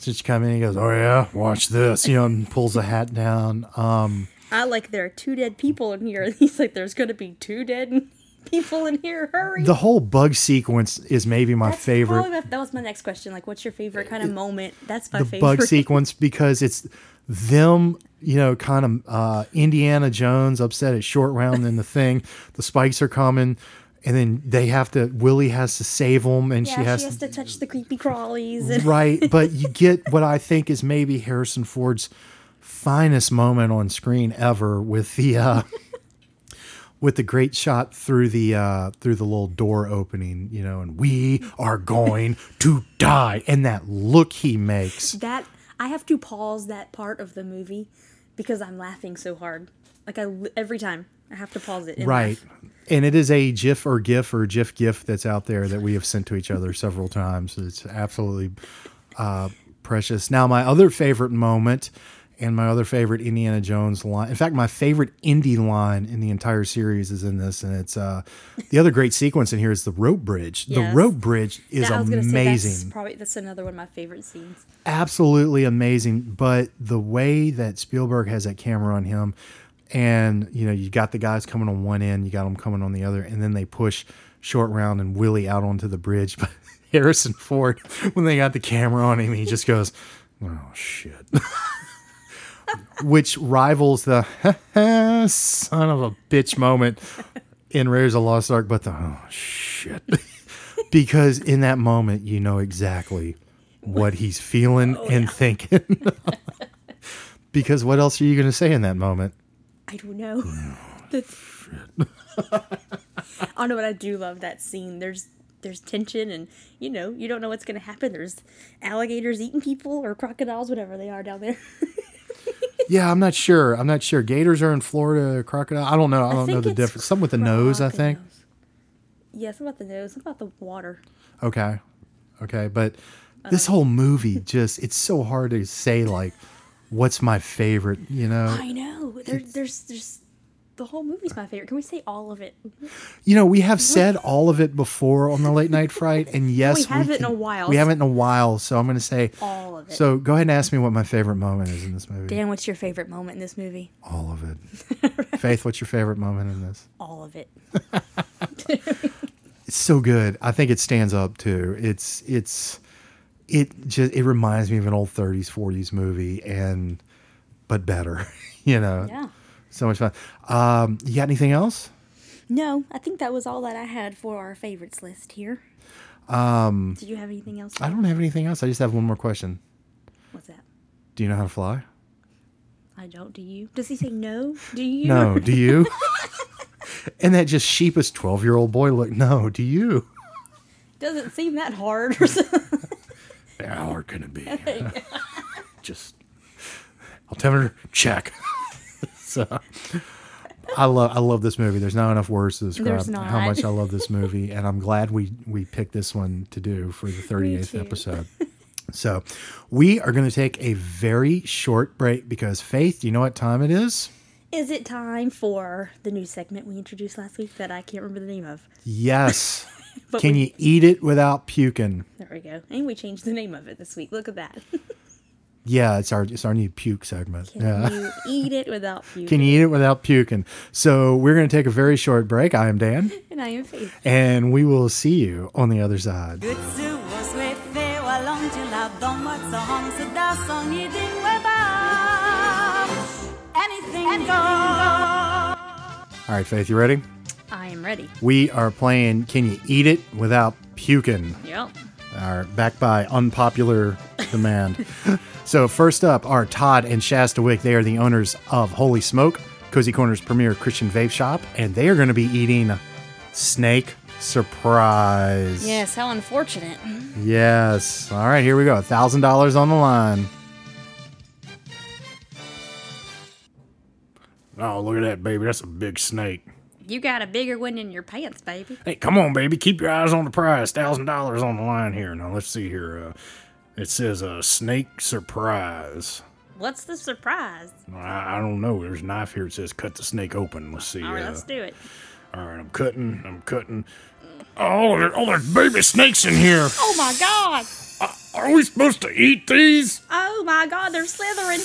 since you come in. He goes, Oh, yeah, watch this, you know, and pulls the hat down. Um, I like there are two dead people in here. He's like, there's gonna be two dead people in here. Hurry. the whole bug sequence is maybe my That's favorite. my- that was my next question. Like, what's your favorite kind of moment? That's my the favorite. bug sequence because it's them, you know, kind of uh, Indiana Jones upset at short round and the thing. The spikes are coming. And then they have to, Willie has to save them, and Yeah, she has, to, touch the creepy crawlies. And right but you get what i think is maybe harrison ford's finest moment on screen ever with the uh with the great shot through the uh through the little door opening you know and we are going to die and that look he makes that I have to pause that part of the movie because I'm laughing so hard. Like I every time I have to pause it. and Right. laugh. And it is a GIF or GIF or GIF GIF that's out there that we have sent to each other several times. It's absolutely uh, precious. Now, my other favorite moment and my other favorite Indiana Jones line, in fact, my favorite Indy line in the entire series is in this. And it's uh, the other great sequence in here is the rope bridge. The rope bridge is was gonna say that's amazing. probably that's another one of my favorite scenes. absolutely amazing. But the way that Spielberg has that camera on him, and you know, you got the guys coming on one end, you got them coming on the other, and then they push short round and Willie out onto the bridge. But Harrison Ford, when they got the camera on him, he just goes, "Oh shit." Which rivals the son of a bitch moment in Raiders of Lost Ark, but the oh shit. because in that moment, you know exactly what he's feeling oh, and thinking. because what else are you going to say in that moment? I don't know. Oh, That's- I don't know, but I do love that scene. There's there's tension, and you know you don't know what's gonna happen. There's alligators eating people or crocodiles, whatever they are down there. Yeah, I'm not sure. I'm not sure. Gators are in Florida. Crocodile. I don't know. I don't know the difference. Something with the nose, I think. Yeah, something about the nose, something about the water. Okay. Okay. But this whole movie just, it's so hard to say, like, what's my favorite, you know? I know. There, there's there's the whole movie's my favorite. Can we say all of it? You know, we have said all of it before on the late night fright, and yes, we haven't in a while. We haven't in a while, so I'm going to say All of it. So go ahead and ask me what my favorite moment is in this movie. Dan, what's your favorite moment in this movie? All of it. Faith, what's your favorite moment in this? All of it. It's so good. I think it stands up too. It's it's it just it reminds me of an old 30s 40s movie and but better. you know. Yeah. So much fun. Um, you got anything else? No, I think that was all that I had for our favorites list here. Um, Did you have anything else? I don't have anything else. I just have one more question. What's that? Do you know how to fly? I don't. Do you? Does he say no? Do you? No. Do you? and that just sheepish 12 year old boy look. No. Do you? Doesn't seem that hard. or something. How hard can it be? Just, I'll tell her check. so, I love I love this movie. There's not enough words to describe how much I love this movie, and I'm glad we we picked this one to do for the 38th episode. So, we are going to take a very short break because Faith, do you know what time it is? Is it time for the new segment we introduced last week that I can't remember the name of? Yes. But Can we- you eat it without puking? There we go. And we changed the name of it this week. Look at that. Yeah, it's our it's our new puke segment. Can yeah. you eat it without puking? Can you eat it without puking? So we're going to take a very short break. I am Dan, And I am Faith. and we will see you on the other side. Gudse was way fair var långt till att de var sång så där sång i din webba Anything All right, Faith, you ready? I am ready. We are playing Can You Eat It Without Puking? Yep. Are backed by unpopular demand. so first up are Todd and Shasta Wick. They are the owners of Holy Smoke, Cozy Corner's premier Christian vape shop, and they are going to be eating Snake Surprise. Yes, how unfortunate. Yes. All right, here we go. thousand dollars on the line. Oh, look at that, baby. That's a big snake. You got a bigger one in your pants, baby. Hey, come on, baby. Keep your eyes on the prize. Thousand dollars on the line here. Now let's see here. Uh, it says a uh, snake surprise. What's the surprise? I, I don't know. There's a knife here. It says cut the snake open. Let's see. All right, uh, let's do it. all right, I'm cutting. I'm cutting. Oh, there, oh, there's baby snakes in here. Oh my god! Are we supposed to eat these? Oh my god, they're slithering.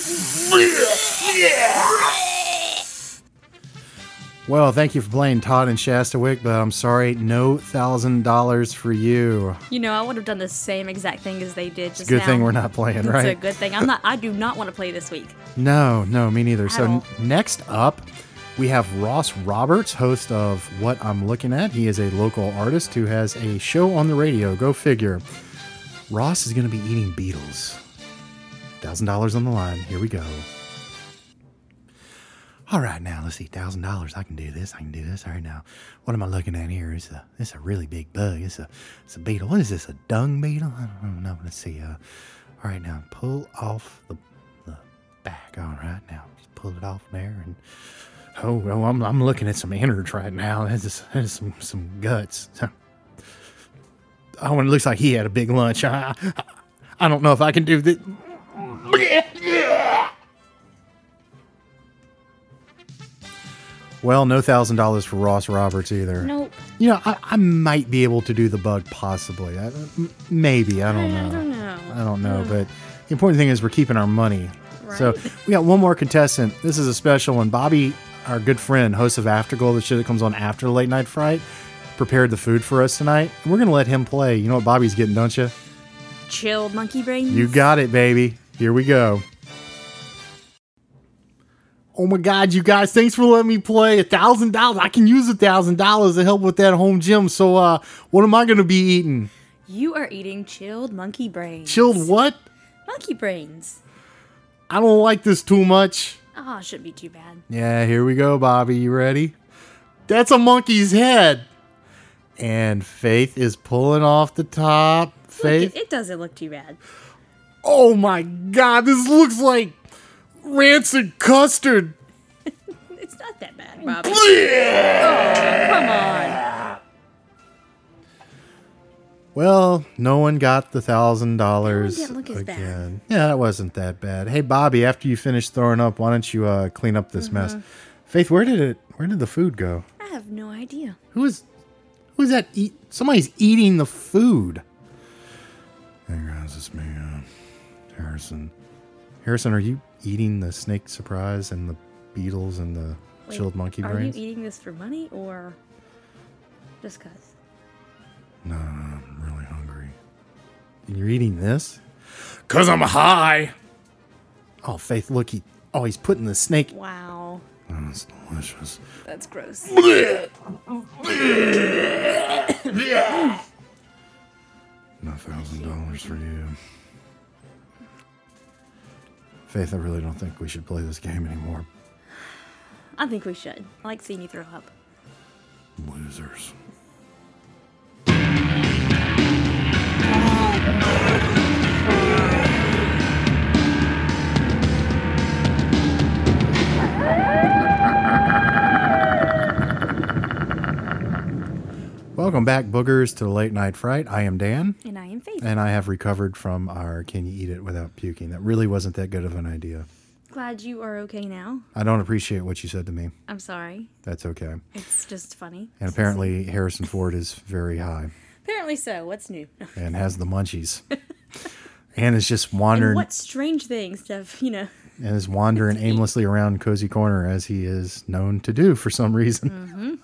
Well, thank you for playing Todd and Shasta Wick, but I'm sorry, no thousand dollars for you. You know, I would have done the same exact thing as they did just Good now. thing we're not playing, right? It's a good thing. I'm not. I do not want to play this week. No, no, me neither. So all. n- next up, we have Ross Roberts, host of What I'm Looking At. He is a local artist who has a show on the radio. Go figure. Ross is going to be eating beetles. Thousand dollars on the line. Here we go. All right, now let's see. Thousand dollars. I can do this. I can do this. All right, now, what am I looking at here? It's a it's a really big bug. It's a it's a beetle. What is this? A dung beetle? I don't know. Let's see. Uh, all right, now pull off the the back. All right, now just pull it off there and. Oh well, I'm I'm looking at some innards right now. That's just, that's some some guts. Oh, and it looks like he had a big lunch. I, I, I don't know if I can do this. Well, no thousand dollars for Ross Roberts either. Nope. You know, I, I might be able to do the bug possibly. I, maybe I don't know. I don't know. I don't know, but the important thing is we're keeping our money. Right. So we got one more contestant. This is a special one. Bobby, our good friend, host of Afterglow, the show that comes on after Late Night Fright, prepared the food for us tonight. And we're gonna let him play. You know what Bobby's getting, don't you? Chilled monkey brains. You got it, baby. Here we go. Oh my God, you guys! Thanks for letting me play. A thousand dollars. I can use a thousand dollars to help with that home gym. So, uh, what am I gonna be eating? You are eating chilled monkey brains. Chilled what? monkey brains. I don't like this too much. Ah, shouldn't be too bad. Yeah, here we go, Bobby. You ready? That's a monkey's head. And Faith is pulling off the top. Faith. it, it doesn't look too bad. oh my God, this looks like rancid custard. It's not that bad, Robbie. oh, come on. Well, no one got the thousand dollars didn't look as bad. again. Yeah, that wasn't that bad. Hey, Bobby, after you finish throwing up, why don't you uh, clean up this mess? Mm-hmm. Faith, where did it? Where did the food go? I have no idea. Who is? Who is that? Eat? Somebody's eating the food. Hey guys, it's me, uh, Harrison. Harrison, are you eating the snake surprise and the beetles and the Wait, chilled monkey are brains? Are you eating this for money or just cause? no, I'm really hungry. And you're eating this? Cause I'm high. Oh, Faith, look, he. Oh, he's putting the snake. Wow, Oh, it's delicious. that's gross. No thousand dollars for you. Faith, I really don't think we should play this game anymore. I think we should. I like seeing you throw up. Losers. Welcome back, boogers, to the Late Night Fright. I am Dan, And I am Faith. and I have recovered from our Can You Eat It Without Puking. That really wasn't that good of an idea. Glad you are okay now. I don't appreciate what you said to me. I'm sorry. That's okay. It's just funny. And apparently, Harrison Ford is very high Apparently so. What's new? and has the munchies. and is just And wandering what strange things have, you know, and is wandering aimlessly around Cozy Corner as he is known to do for some reason. Mm-hmm.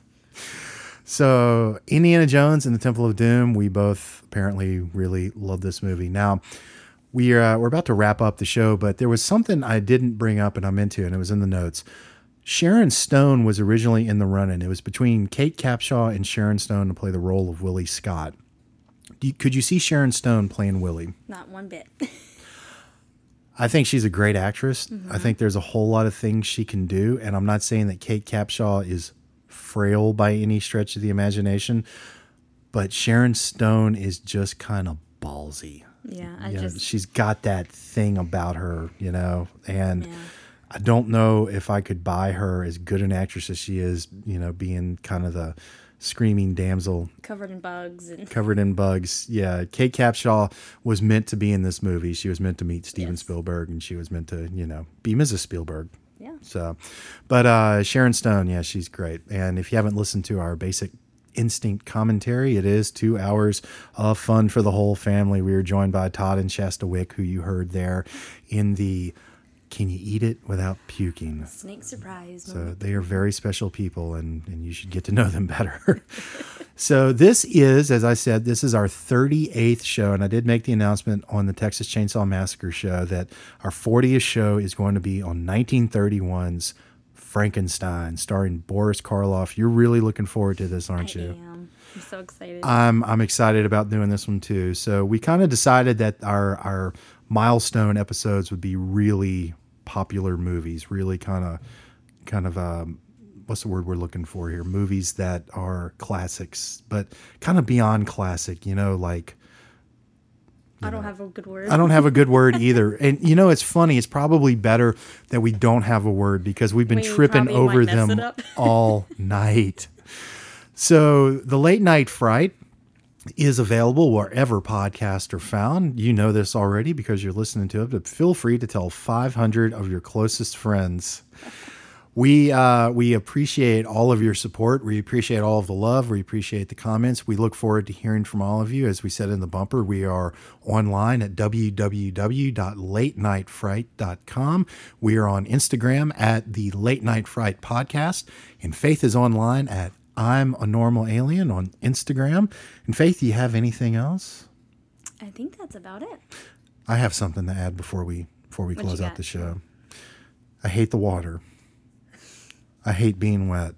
So, Indiana Jones and the Temple of Doom, we both apparently really love this movie. Now, we are, we're about to wrap up the show, but there was something I didn't bring up and I'm into, and it was in the notes. Sharon Stone was originally in the running. It was between Kate Capshaw and Sharon Stone to play the role of Willie Scott. Do you, could you see Sharon Stone playing Willie? not one bit. I think she's a great actress. I mm-hmm. think there's a whole lot of things she can do, and I'm not saying that Kate Capshaw is frail by any stretch of the imagination, but Sharon Stone is just kind of ballsy. yeah, I just she's got that thing about her, you know, and Yeah. I don't know if I could buy her as good an actress as she is, you know, being kind of the screaming damsel covered in bugs and covered in bugs. Yeah, Kate Capshaw was meant to be in this movie. She was meant to meet Steven Yes. Spielberg, and she was meant to, you know, be Mrs. Spielberg. Yeah. So, but uh, Sharon Stone, yeah, she's great. And if you haven't listened to our basic instinct commentary, it is two hours of fun for the whole family. We are joined by Todd and Shasta Wick, who you heard there in the Can You Eat It Without Puking? Snake surprise. So moment. they are very special people, and, and you should get to know them better. so this is, as I said, this is our 38th show, and I did make the announcement on the Texas Chainsaw Massacre show that our 40th show is going to be on 1931's Frankenstein, starring Boris Karloff. You're really looking forward to this, aren't you? I you? am. I'm so excited. I'm I'm excited about doing this one too. So we kind of decided that our our milestone episodes would be really popular movies, really kind of kind of um, what's the word we're looking for here? Movies that are classics, but kind of beyond classic. You know, like I don't have a good word. I don't have a good word either. And you know, it's funny. It's probably better that we don't have a word because we've been We tripping over them all night. So the late night fright is available wherever podcasts are found. You know this already because you're listening to it, but feel free to tell 500 of your closest friends. We uh, we appreciate all of your support. We appreciate all of the love. We appreciate the comments. We look forward to hearing from all of you. As we said in the bumper, we are online at www.latenightfright.com. We are on Instagram at the Late Night Fright Podcast, and Faith is online at I'm a Normal Alien on Instagram. And Faith, do you have anything else? I think that's about it. I have something to add before we before we What close out the show. I hate the water. I hate being wet.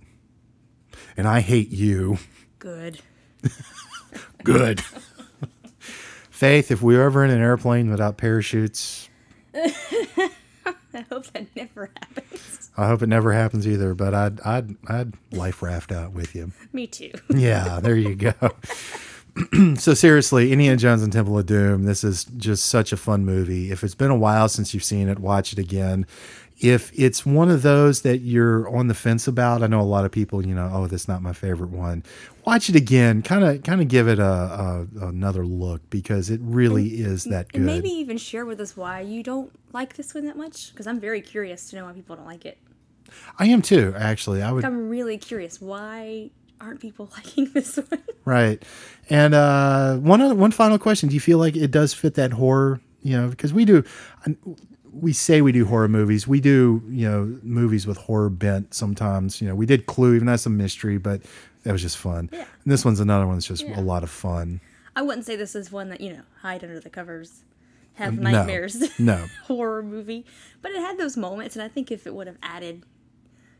And I hate you. Good. Good. Faith, if we were ever in an airplane without parachutes, I hope that never happens. I hope it never happens either, but I'd I'd I'd life raft out with you. Me too. Yeah, there you go. so seriously, Indiana Jones and Temple of Doom, this is just such a fun movie. If it's been a while since you've seen it, watch it again. If it's one of those that you're on the fence about, I know a lot of people, you know, oh, that's not my favorite one. Watch it again, kind of, kind of give it a, a another look because it really is that good. And maybe even share with us why you don't like this one that much, because I'm very curious to know why people don't like it. I am too, actually. I would I'm really curious why aren't people liking this one? Right. And uh, one other, one final question: Do you feel like it does fit that horror? You know, because we do, we say we do horror movies. We do, you know, movies with horror bent sometimes. You know, we did Clue, even that's a mystery, but that was just fun. Yeah. And this one's another one that's just Yeah. a lot of fun. I wouldn't say this is one that you know hide under the covers, have no. nightmares, No. horror movie. But it had those moments, and I think if it would have added,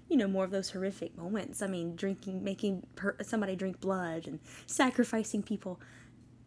you know, more of those horrific moments. I mean, drinking, making per- somebody drink blood, and sacrificing people.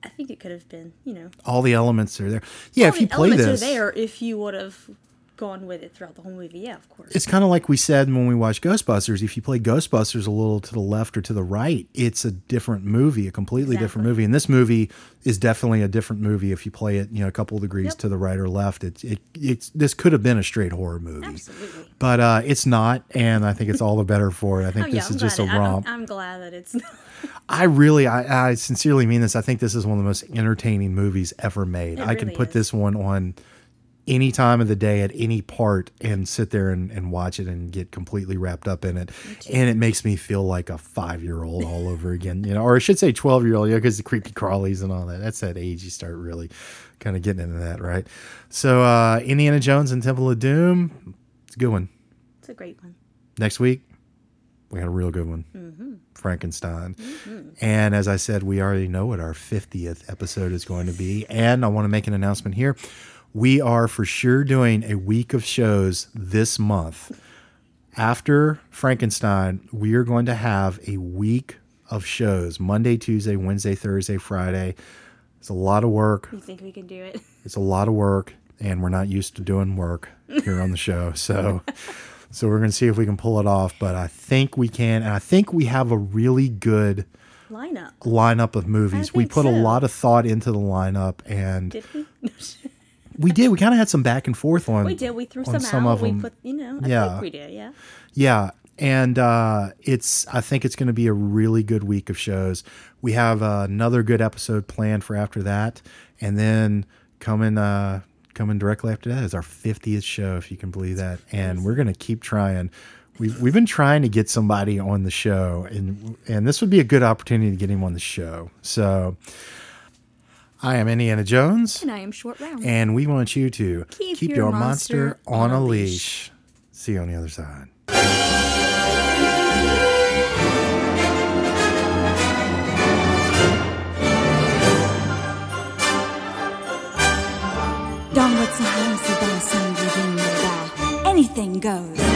I think it could have been, you know, All the elements are there. Yeah, all if you play elements this, are there if you would have gone with it throughout the whole movie. Yeah, of course. it's kind of like we said when we watched Ghostbusters. If you play Ghostbusters a little to the left or to the right, it's a different movie, a completely different movie. And this movie is definitely a different movie if you play it, you know, a couple of degrees Yep. to the right or left. It, it it's this could have been a straight horror movie, Absolutely. but uh, it's not, and I think it's all the better for it. I think Oh, this I'm is just a romp. I'm, glad that it's. I really, I, I sincerely mean this. I think this is one of the most entertaining movies ever made. It I can put is. this one on any time of the day at any part and sit there and, and watch it and get completely wrapped up in it. And it makes me feel like a five year old all over again, you know, or I should say 12 year old, you know, because the creepy crawlies and all that. That's that age you start really kind of getting into that, right? So, uh, Indiana Jones and Temple of Doom, it's a good one. it's a great one. Next week, we got a real good one Mm-hmm. Frankenstein. And as I said, we already know what our 50th episode is going to be. And I want to make an announcement here. We are for sure doing a week of shows this month. After Frankenstein, we are going to have a week of shows Monday, Tuesday, Wednesday, Thursday, Friday. It's a lot of work. You think we can do it? It's a lot of work, and we're not used to doing work here on the show. So, so we're going to see if we can pull it off. But I think we can, and I think we have a really good Lineup. lineup of movies. We put a lot of thought into the lineup, and Did we? did. We kind of had some back and forth on. we did. We threw on some, out. of we them. put, you know, I Yeah. think we did. Yeah. Yeah, and uh, it's. I think it's going to be a really good week of shows. We have uh, another good episode planned for after that, and then coming uh, coming directly after that is our fiftieth show, if you can believe that. And we're going to keep trying. We've, we've been trying to get somebody on the show, and and this would be a good opportunity to get him on the show. So, I am Indiana Jones. And I am Short Round. And we want you to keep, keep your, your, monster, monster on, a leash. leash. See you on the other side. Anything goes.